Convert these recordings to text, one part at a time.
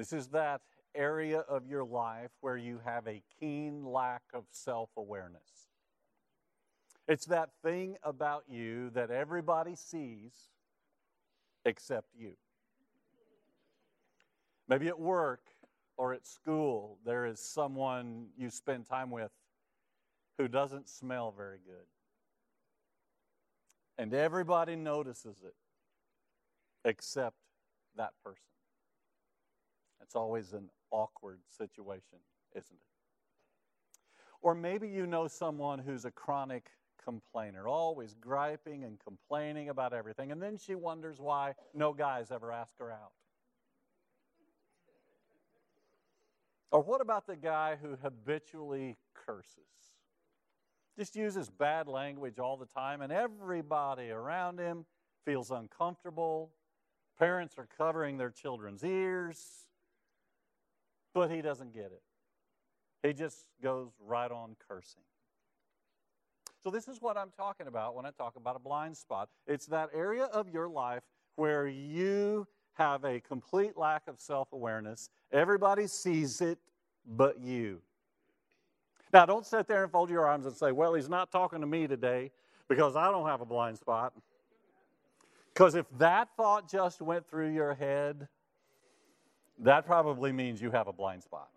This is that area of your life where you have a keen lack of self awareness. It's that thing about you that everybody sees except you. Maybe at work or at school, there is someone you spend time with who doesn't smell very good. And everybody notices it except that person. It's always an awkward situation, isn't it? Or maybe you know someone who's a chronic complainer, always griping and complaining about everything, and then she wonders why no guys ever ask her out. Or what about the guy who habitually curses? Just uses bad language all the time, and everybody around him feels uncomfortable. Parents are covering their children's ears, but he doesn't get it. He just goes right on cursing. So, this is what I'm talking about when I talk about a blind spot. It's that area of your life where you have a complete lack of self awareness. Everybody sees it but you. Now, don't sit there and fold your arms and say, Well, he's not talking to me today because I don't have a blind spot. Because if that thought just went through your head, that probably means you have a blind spot.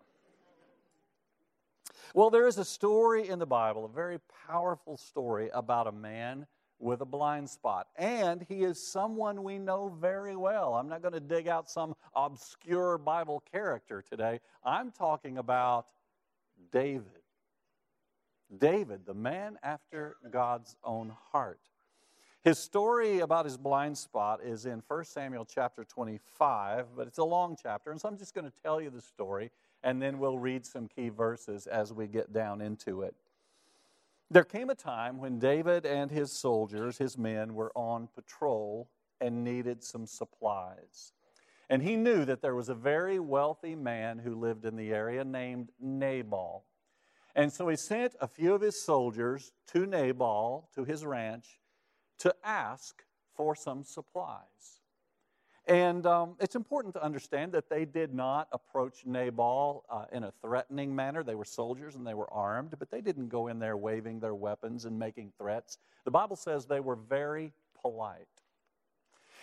Well, there is a story in the Bible, a very powerful story about a man with a blind spot. And he is someone we know very well. I'm not going to dig out some obscure Bible character today. I'm talking about David. David, the man after God's own heart. His story about his blind spot is in 1 Samuel chapter 25, but it's a long chapter, and so I'm just going to tell you the story, and then we'll read some key verses as we get down into it. There came a time when David and his soldiers, his men, were on patrol and needed some supplies. And he knew that there was a very wealthy man who lived in the area named Nabal. And so he sent a few of his soldiers to Nabal, to his ranch, to ask for some supplies. And um, it's important to understand that they did not approach Nabal uh, in a threatening manner. They were soldiers and they were armed, but they didn't go in there waving their weapons and making threats. The Bible says they were very polite.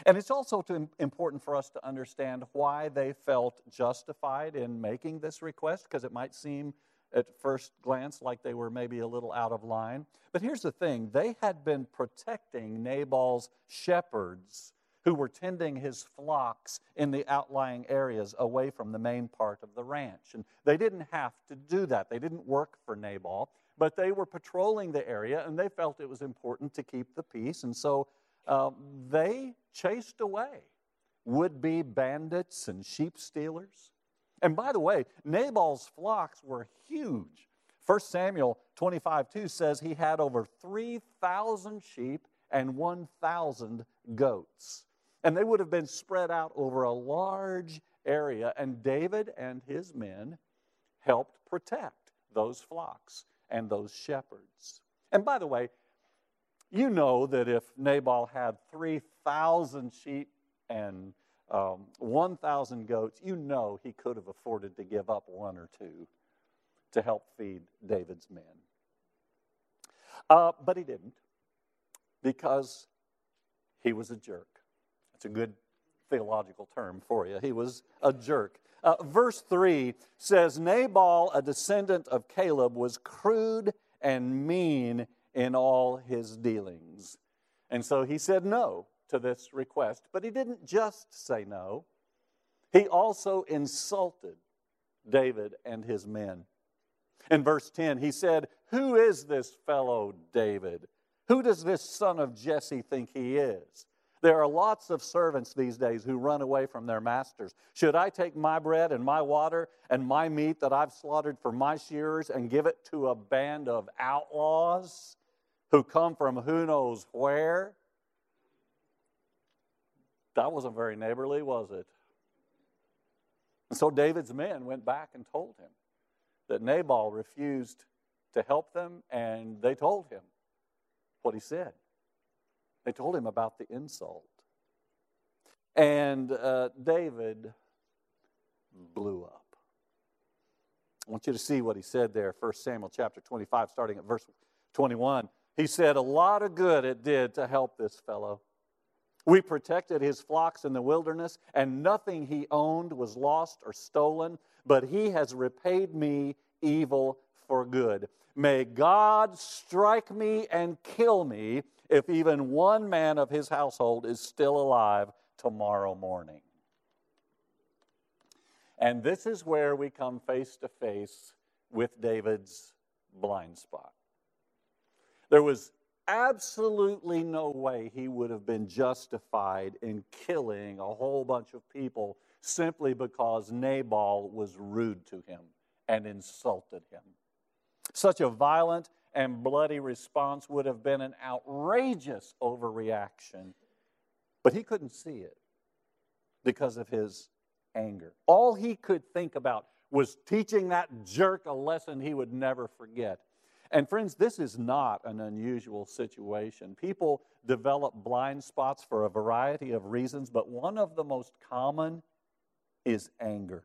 And it's also important for us to understand why they felt justified in making this request, because it might seem at first glance like they were maybe a little out of line. But here's the thing they had been protecting Nabal's shepherds who were tending his flocks in the outlying areas away from the main part of the ranch. And they didn't have to do that, they didn't work for Nabal, but they were patrolling the area and they felt it was important to keep the peace. And so uh, they chased away would be bandits and sheep stealers. And by the way, Nabal's flocks were huge. 1 Samuel 25 2 says he had over 3,000 sheep and 1,000 goats. And they would have been spread out over a large area, and David and his men helped protect those flocks and those shepherds. And by the way, you know that if Nabal had 3,000 sheep and um, 1,000 goats, you know he could have afforded to give up one or two to help feed David's men. Uh, but he didn't because he was a jerk. It's a good theological term for you. He was a jerk. Uh, verse 3 says Nabal, a descendant of Caleb, was crude and mean in all his dealings. And so he said no to this request. But he didn't just say no, he also insulted David and his men. In verse 10, he said, Who is this fellow David? Who does this son of Jesse think he is? There are lots of servants these days who run away from their masters. Should I take my bread and my water and my meat that I've slaughtered for my shearers and give it to a band of outlaws who come from who knows where? That wasn't very neighborly, was it? And so David's men went back and told him that Nabal refused to help them, and they told him what he said. They told him about the insult. And uh, David blew up. I want you to see what he said there, 1 Samuel chapter 25, starting at verse 21. He said, A lot of good it did to help this fellow. We protected his flocks in the wilderness, and nothing he owned was lost or stolen, but he has repaid me evil for good. May God strike me and kill me if even one man of his household is still alive tomorrow morning. And this is where we come face to face with David's blind spot. There was absolutely no way he would have been justified in killing a whole bunch of people simply because Nabal was rude to him and insulted him. Such a violent and bloody response would have been an outrageous overreaction, but he couldn't see it because of his anger. All he could think about was teaching that jerk a lesson he would never forget. And friends, this is not an unusual situation. People develop blind spots for a variety of reasons, but one of the most common is anger.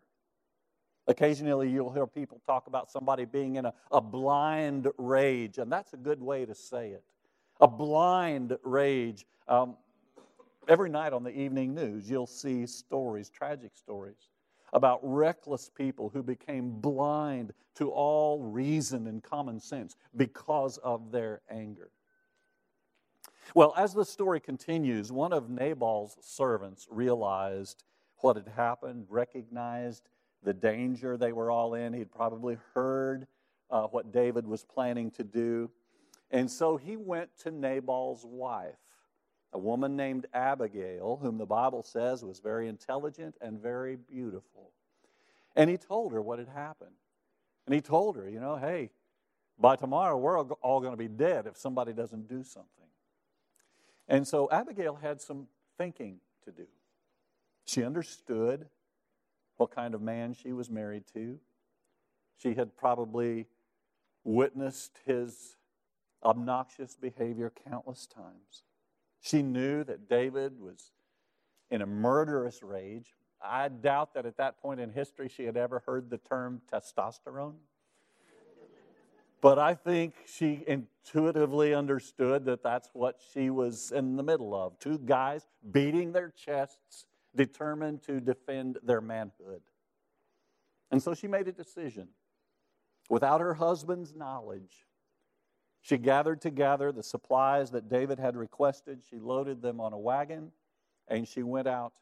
Occasionally, you'll hear people talk about somebody being in a, a blind rage, and that's a good way to say it. A blind rage. Um, every night on the evening news, you'll see stories, tragic stories, about reckless people who became blind to all reason and common sense because of their anger. Well, as the story continues, one of Nabal's servants realized what had happened, recognized the danger they were all in. He'd probably heard uh, what David was planning to do. And so he went to Nabal's wife, a woman named Abigail, whom the Bible says was very intelligent and very beautiful. And he told her what had happened. And he told her, you know, hey, by tomorrow we're all going to be dead if somebody doesn't do something. And so Abigail had some thinking to do. She understood what kind of man she was married to. She had probably witnessed his obnoxious behavior countless times. She knew that David was in a murderous rage. I doubt that at that point in history she had ever heard the term testosterone. But I think she intuitively understood that that's what she was in the middle of. Two guys beating their chests determined to defend their manhood. And so she made a decision. Without her husband's knowledge, she gathered together the supplies that David had requested. She loaded them on a wagon and she went out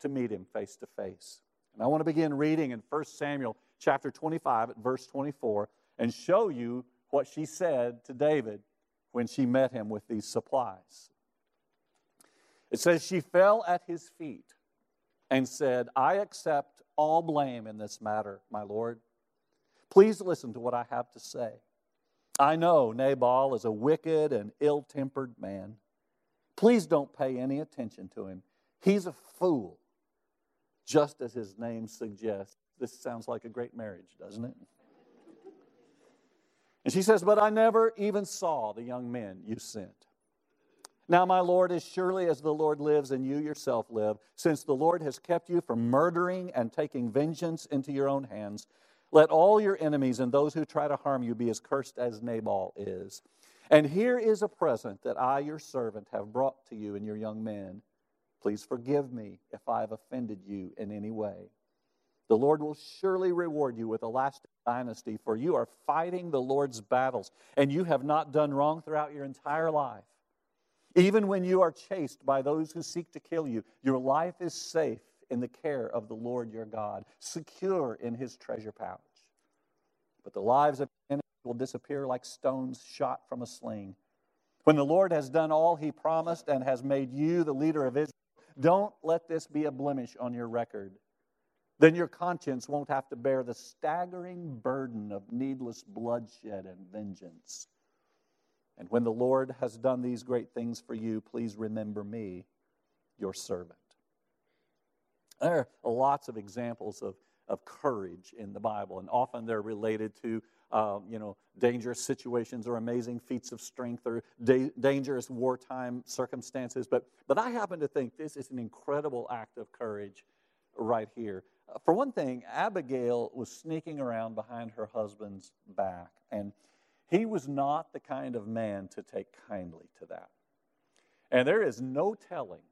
to meet him face to face. And I want to begin reading in 1 Samuel chapter 25 at verse 24 and show you what she said to David when she met him with these supplies. It says, She fell at his feet and said, I accept all blame in this matter, my Lord. Please listen to what I have to say. I know Nabal is a wicked and ill tempered man. Please don't pay any attention to him. He's a fool, just as his name suggests. This sounds like a great marriage, doesn't it? And she says, But I never even saw the young men you sent. Now, my Lord, as surely as the Lord lives and you yourself live, since the Lord has kept you from murdering and taking vengeance into your own hands, let all your enemies and those who try to harm you be as cursed as Nabal is. And here is a present that I, your servant, have brought to you and your young men. Please forgive me if I have offended you in any way. The Lord will surely reward you with a lasting dynasty, for you are fighting the Lord's battles, and you have not done wrong throughout your entire life. Even when you are chased by those who seek to kill you, your life is safe in the care of the Lord your God, secure in his treasure pouch. But the lives of enemies will disappear like stones shot from a sling. When the Lord has done all he promised and has made you the leader of Israel, don't let this be a blemish on your record. Then your conscience won't have to bear the staggering burden of needless bloodshed and vengeance. And when the Lord has done these great things for you, please remember me, your servant. There are lots of examples of, of courage in the Bible, and often they're related to um, you know, dangerous situations or amazing feats of strength or da- dangerous wartime circumstances. But, but I happen to think this is an incredible act of courage right here. For one thing, Abigail was sneaking around behind her husband's back, and he was not the kind of man to take kindly to that. And there is no telling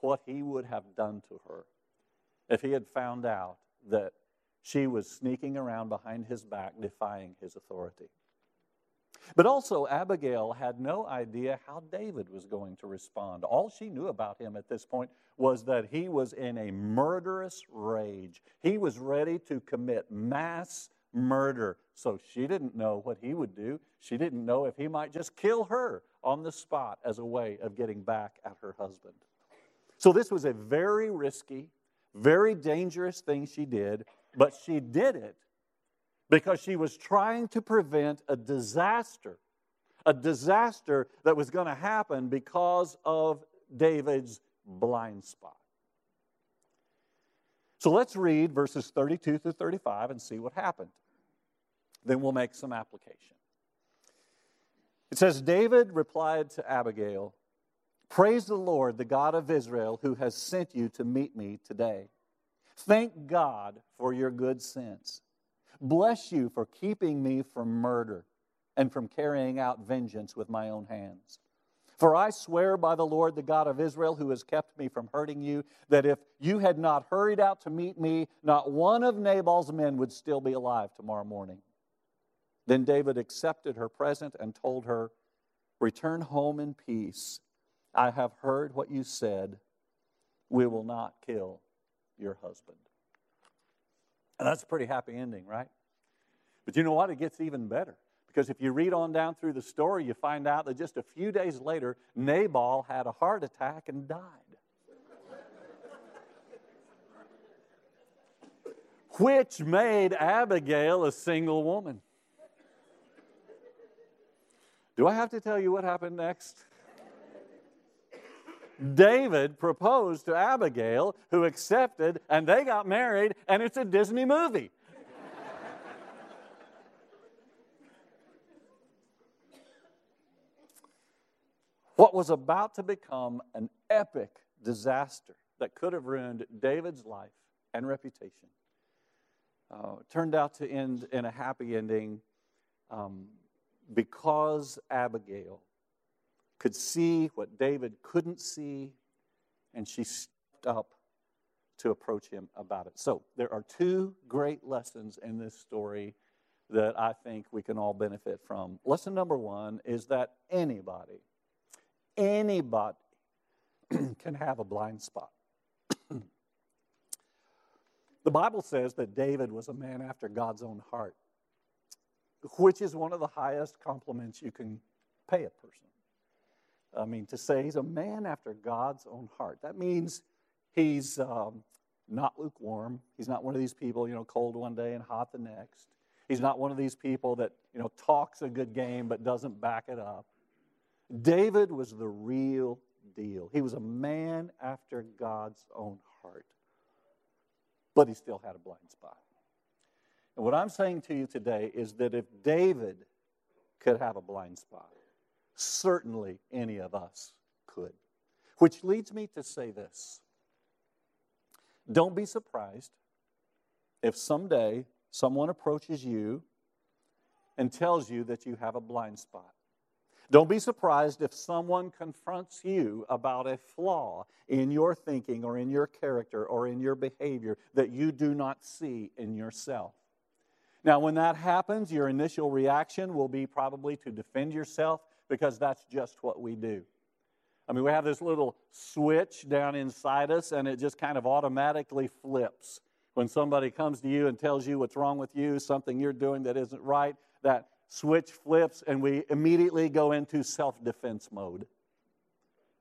what he would have done to her if he had found out that she was sneaking around behind his back, defying his authority. But also, Abigail had no idea how David was going to respond. All she knew about him at this point was that he was in a murderous rage. He was ready to commit mass murder. So she didn't know what he would do. She didn't know if he might just kill her on the spot as a way of getting back at her husband. So this was a very risky, very dangerous thing she did, but she did it because she was trying to prevent a disaster, a disaster that was going to happen because of David's blind spot. So let's read verses 32 through 35 and see what happened. Then we'll make some application. It says David replied to Abigail, Praise the Lord, the God of Israel, who has sent you to meet me today. Thank God for your good sense. Bless you for keeping me from murder and from carrying out vengeance with my own hands. For I swear by the Lord, the God of Israel, who has kept me from hurting you, that if you had not hurried out to meet me, not one of Nabal's men would still be alive tomorrow morning. Then David accepted her present and told her, Return home in peace. I have heard what you said. We will not kill your husband. And that's a pretty happy ending, right? But you know what? It gets even better. Because if you read on down through the story, you find out that just a few days later, Nabal had a heart attack and died. Which made Abigail a single woman. Do I have to tell you what happened next? David proposed to Abigail, who accepted, and they got married, and it's a Disney movie. what was about to become an epic disaster that could have ruined David's life and reputation uh, turned out to end in a happy ending um, because Abigail could see what David couldn't see, and she stepped up to approach him about it. So, there are two great lessons in this story that I think we can all benefit from. Lesson number one is that anybody, anybody can have a blind spot. the Bible says that David was a man after God's own heart, which is one of the highest compliments you can pay a person. I mean, to say he's a man after God's own heart. That means he's um, not lukewarm. He's not one of these people, you know, cold one day and hot the next. He's not one of these people that, you know, talks a good game but doesn't back it up. David was the real deal. He was a man after God's own heart. But he still had a blind spot. And what I'm saying to you today is that if David could have a blind spot, Certainly any of us could. Which leads me to say this Don't be surprised if someday someone approaches you and tells you that you have a blind spot. Don't be surprised if someone confronts you about a flaw in your thinking or in your character or in your behavior that you do not see in yourself. Now, when that happens, your initial reaction will be probably to defend yourself because that's just what we do. I mean, we have this little switch down inside us, and it just kind of automatically flips. When somebody comes to you and tells you what's wrong with you, something you're doing that isn't right, that switch flips, and we immediately go into self defense mode.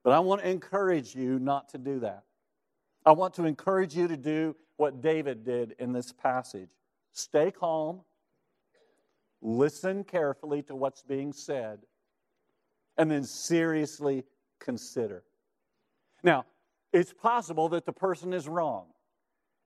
But I want to encourage you not to do that. I want to encourage you to do what David did in this passage stay calm, listen carefully to what's being said, and then seriously consider. Now, it's possible that the person is wrong.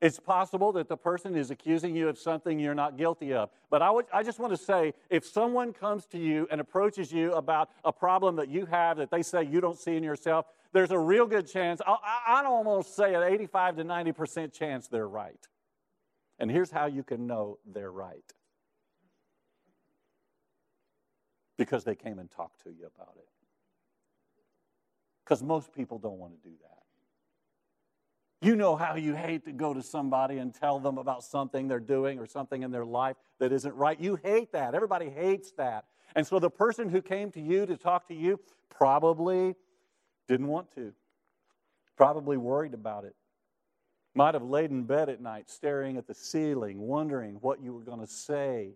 It's possible that the person is accusing you of something you're not guilty of. But I, would, I just want to say if someone comes to you and approaches you about a problem that you have that they say you don't see in yourself, there's a real good chance, I, I'd almost say an 85 to 90% chance they're right. And here's how you can know they're right because they came and talked to you about it. Because most people don't want to do that. You know how you hate to go to somebody and tell them about something they're doing or something in their life that isn't right. You hate that. Everybody hates that. And so the person who came to you to talk to you probably didn't want to, probably worried about it. Might have laid in bed at night staring at the ceiling, wondering what you were going to say.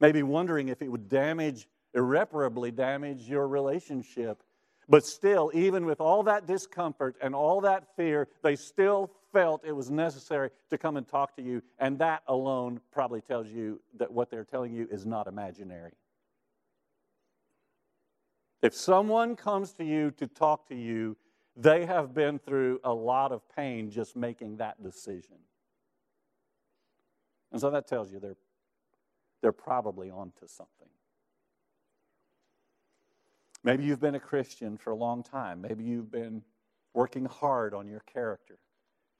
Maybe wondering if it would damage, irreparably damage your relationship but still, even with all that discomfort and all that fear, they still felt it was necessary to come and talk to you. And that alone probably tells you that what they're telling you is not imaginary. If someone comes to you to talk to you, they have been through a lot of pain just making that decision. And so that tells you they're, they're probably onto something. Maybe you've been a Christian for a long time. Maybe you've been working hard on your character.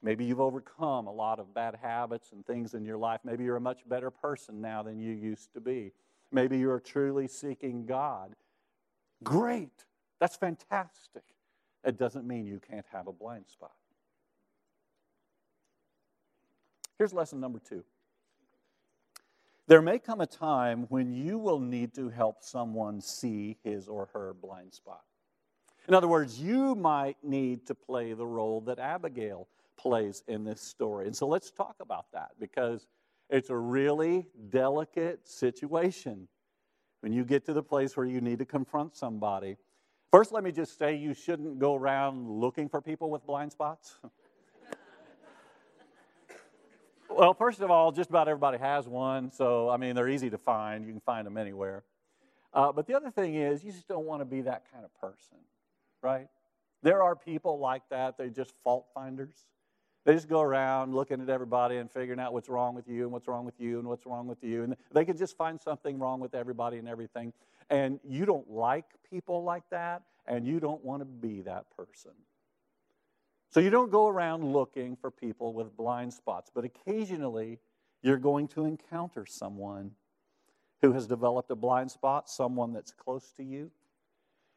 Maybe you've overcome a lot of bad habits and things in your life. Maybe you're a much better person now than you used to be. Maybe you're truly seeking God. Great. That's fantastic. It doesn't mean you can't have a blind spot. Here's lesson number two there may come a time when you will need to help someone see his or her blind spot. In other words, you might need to play the role that Abigail plays in this story. And so let's talk about that because it's a really delicate situation when you get to the place where you need to confront somebody. First, let me just say you shouldn't go around looking for people with blind spots. Well, first of all, just about everybody has one, so I mean, they're easy to find. You can find them anywhere. Uh, but the other thing is, you just don't want to be that kind of person, right? There are people like that, they're just fault finders. They just go around looking at everybody and figuring out what's wrong with you and what's wrong with you and what's wrong with you. And they can just find something wrong with everybody and everything. And you don't like people like that, and you don't want to be that person. So you don't go around looking for people with blind spots, but occasionally you're going to encounter someone who has developed a blind spot, someone that's close to you.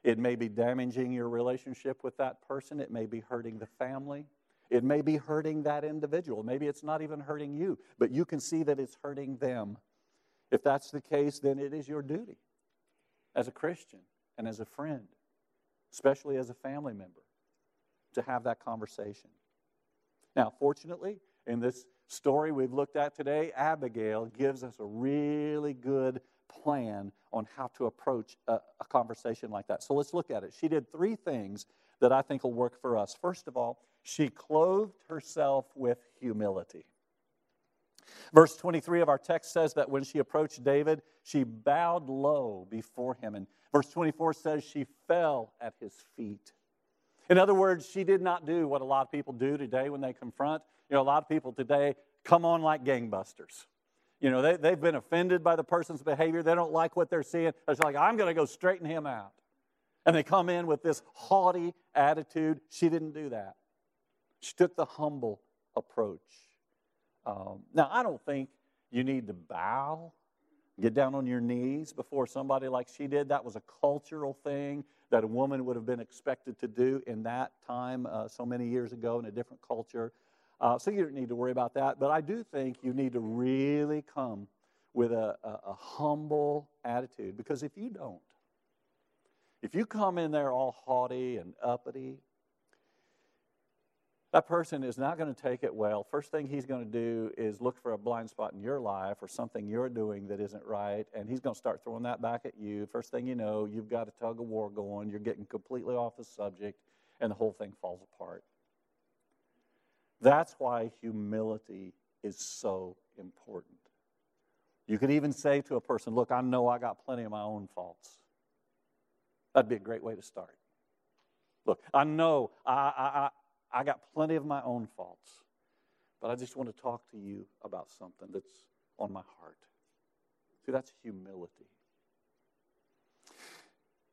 It may be damaging your relationship with that person, it may be hurting the family. It may be hurting that individual. Maybe it's not even hurting you, but you can see that it's hurting them. If that's the case, then it is your duty as a Christian and as a friend, especially as a family member, to have that conversation. Now, fortunately, in this story we've looked at today, Abigail gives us a really good plan on how to approach a, a, conversation like that. So let's look at it. She did three things that I think will work for us. First of all, she clothed herself with humility. Verse 23 of our text says that when she approached David, she bowed low before him. And verse 24 says she fell at his feet. In other words, she did not do what a lot of people do today when they confront. You know, a lot of people today come on like gangbusters. You know, they, they've been offended by the person's behavior. They don't like what they're seeing. It's like, I'm going to go straighten him out. And they come in with this haughty attitude. She didn't do that. She took the humble approach. Um, now, I don't think you need to bow, get down on your knees before somebody like she did. That was a cultural thing that a woman would have been expected to do in that time, uh, so many years ago in a different culture. Uh, so you don't need to worry about that. But I do think you need to really come with a, a, a humble attitude because if you don't, if you come in there all haughty and uppity, that person is not going to take it well. First thing he's going to do is look for a blind spot in your life or something you're doing that isn't right, and he's going to start throwing that back at you. First thing you know, you've got a tug of war going, you're getting completely off the subject, and the whole thing falls apart. That's why humility is so important. You could even say to a person, Look, I know I got plenty of my own faults. That'd be a great way to start. Look, I know I, I, I got plenty of my own faults, but I just want to talk to you about something that's on my heart. See, that's humility.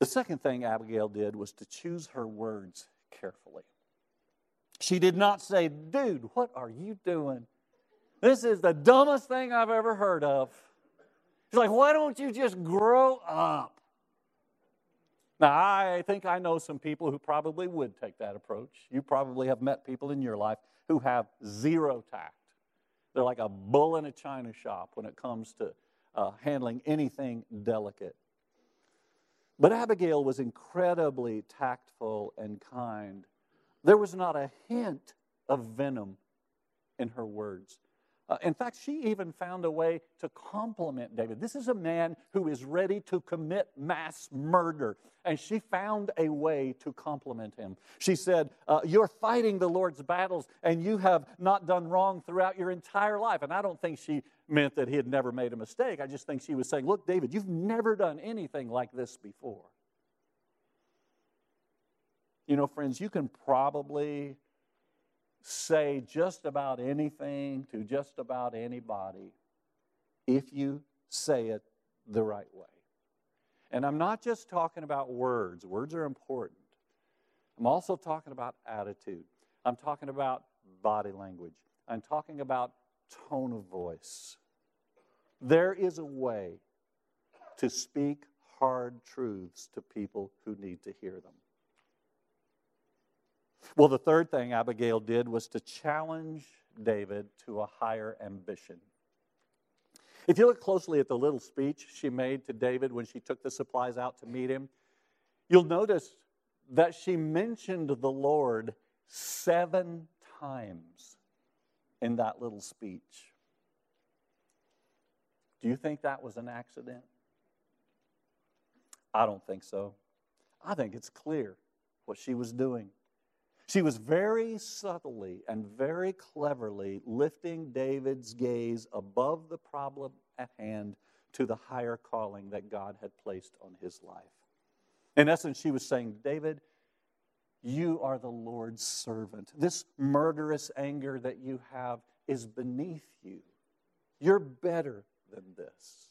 The second thing Abigail did was to choose her words carefully. She did not say, Dude, what are you doing? This is the dumbest thing I've ever heard of. He's like, Why don't you just grow up? Now, I think I know some people who probably would take that approach. You probably have met people in your life who have zero tact. They're like a bull in a china shop when it comes to uh, handling anything delicate. But Abigail was incredibly tactful and kind. There was not a hint of venom in her words. Uh, in fact, she even found a way to compliment David. This is a man who is ready to commit mass murder, and she found a way to compliment him. She said, uh, You're fighting the Lord's battles, and you have not done wrong throughout your entire life. And I don't think she meant that he had never made a mistake. I just think she was saying, Look, David, you've never done anything like this before. You know, friends, you can probably say just about anything to just about anybody if you say it the right way. And I'm not just talking about words, words are important. I'm also talking about attitude. I'm talking about body language. I'm talking about tone of voice. There is a way to speak hard truths to people who need to hear them. Well, the third thing Abigail did was to challenge David to a higher ambition. If you look closely at the little speech she made to David when she took the supplies out to meet him, you'll notice that she mentioned the Lord seven times in that little speech. Do you think that was an accident? I don't think so. I think it's clear what she was doing. She was very subtly and very cleverly lifting David's gaze above the problem at hand to the higher calling that God had placed on his life. In essence, she was saying, David, you are the Lord's servant. This murderous anger that you have is beneath you. You're better than this.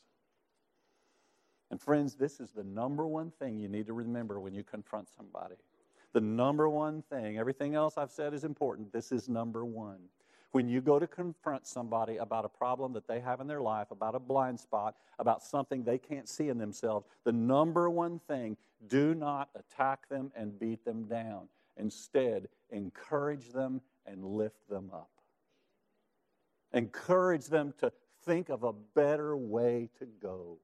And friends, this is the number one thing you need to remember when you confront somebody the number one thing. Everything else I've said is important. This is number one. When you go to confront somebody about a problem that they have in their life, about a blind spot, about something they can't see in themselves, the number one thing do not attack them and beat them down. Instead, encourage them and lift them up. Encourage them to think of a better way to go.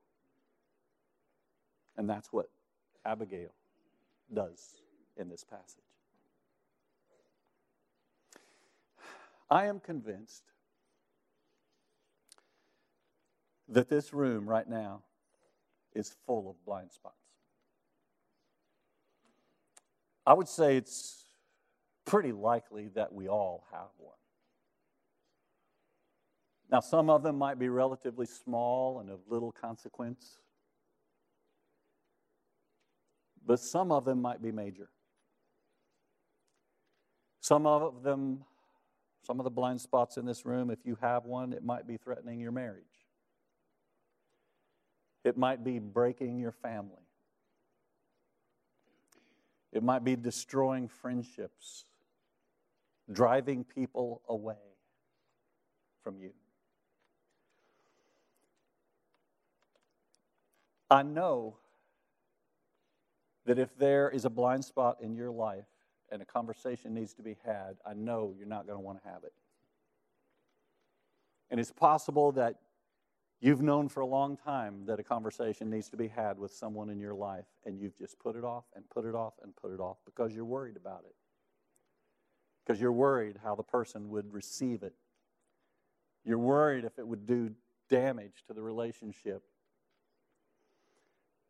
And that's what Abigail does in this passage. I am convinced that this room right now is full of blind spots. I would say it's pretty likely that we all have one. Now, some of them might be relatively small and of little consequence, but some of them might be major. Some of them, some of the blind spots in this room, if you have one, it might be threatening your marriage. It might be breaking your family. It might be destroying friendships, driving people away from you. I know that if there is a blind spot in your life, and a conversation needs to be had, I know you're not going to want to have it. And it's possible that you've known for a long time that a conversation needs to be had with someone in your life, and you've just put it off and put it off and put it off because you're worried about it. Because you're worried how the person would receive it. You're worried if it would do damage to the relationship.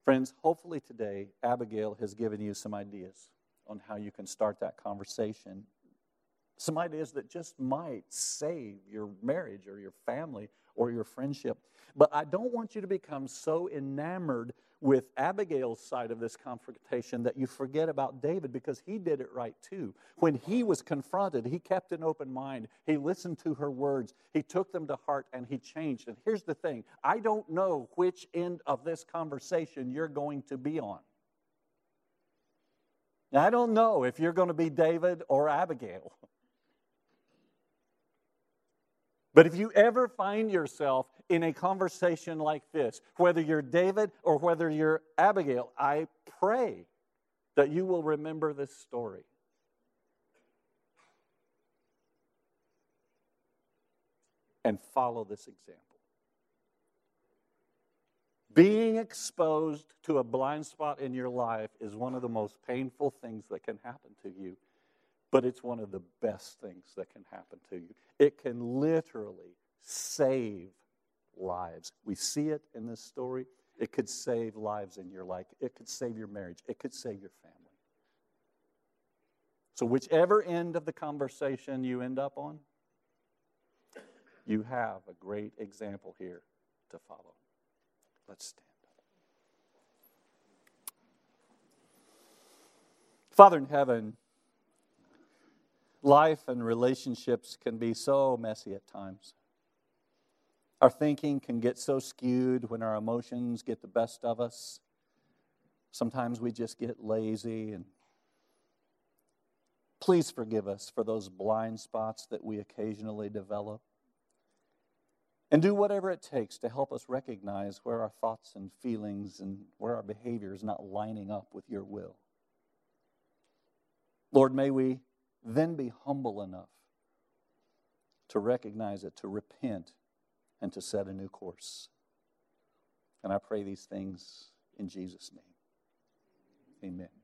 Friends, hopefully today, Abigail has given you some ideas on how you can start that conversation. Some ideas that just might save your marriage or your family or your friendship. But I don't want you to become so enamored with Abigail's side of this confrontation that you forget about David because he did it right too. When he was confronted, he kept an open mind. He listened to her words, he took them to heart, and he changed. And here's the thing I don't know which end of this conversation you're going to be on. Now, I don't know if you're going to be David or Abigail. But if you ever find yourself in a conversation like this, whether you're David or whether you're Abigail, I pray that you will remember this story. And follow this example. Being exposed to a blind spot in your life is one of the most painful things that can happen to you, but it's one of the best things that can happen to you. It can literally save lives. We see it in this story. It could save lives in your life, it could save your marriage, it could save your family. So, whichever end of the conversation you end up on, you have a great example here to follow. Let's stand. Father in heaven, life and relationships can be so messy at times. Our thinking can get so skewed when our emotions get the best of us. Sometimes we just get lazy and please forgive us for those blind spots that we occasionally develop. And do whatever it takes to help us recognize where our thoughts and feelings and where our behavior is not lining up with your will. Lord, may we then be humble enough to recognize it, to repent, and to set a new course. And I pray these things in Jesus' name. Amen.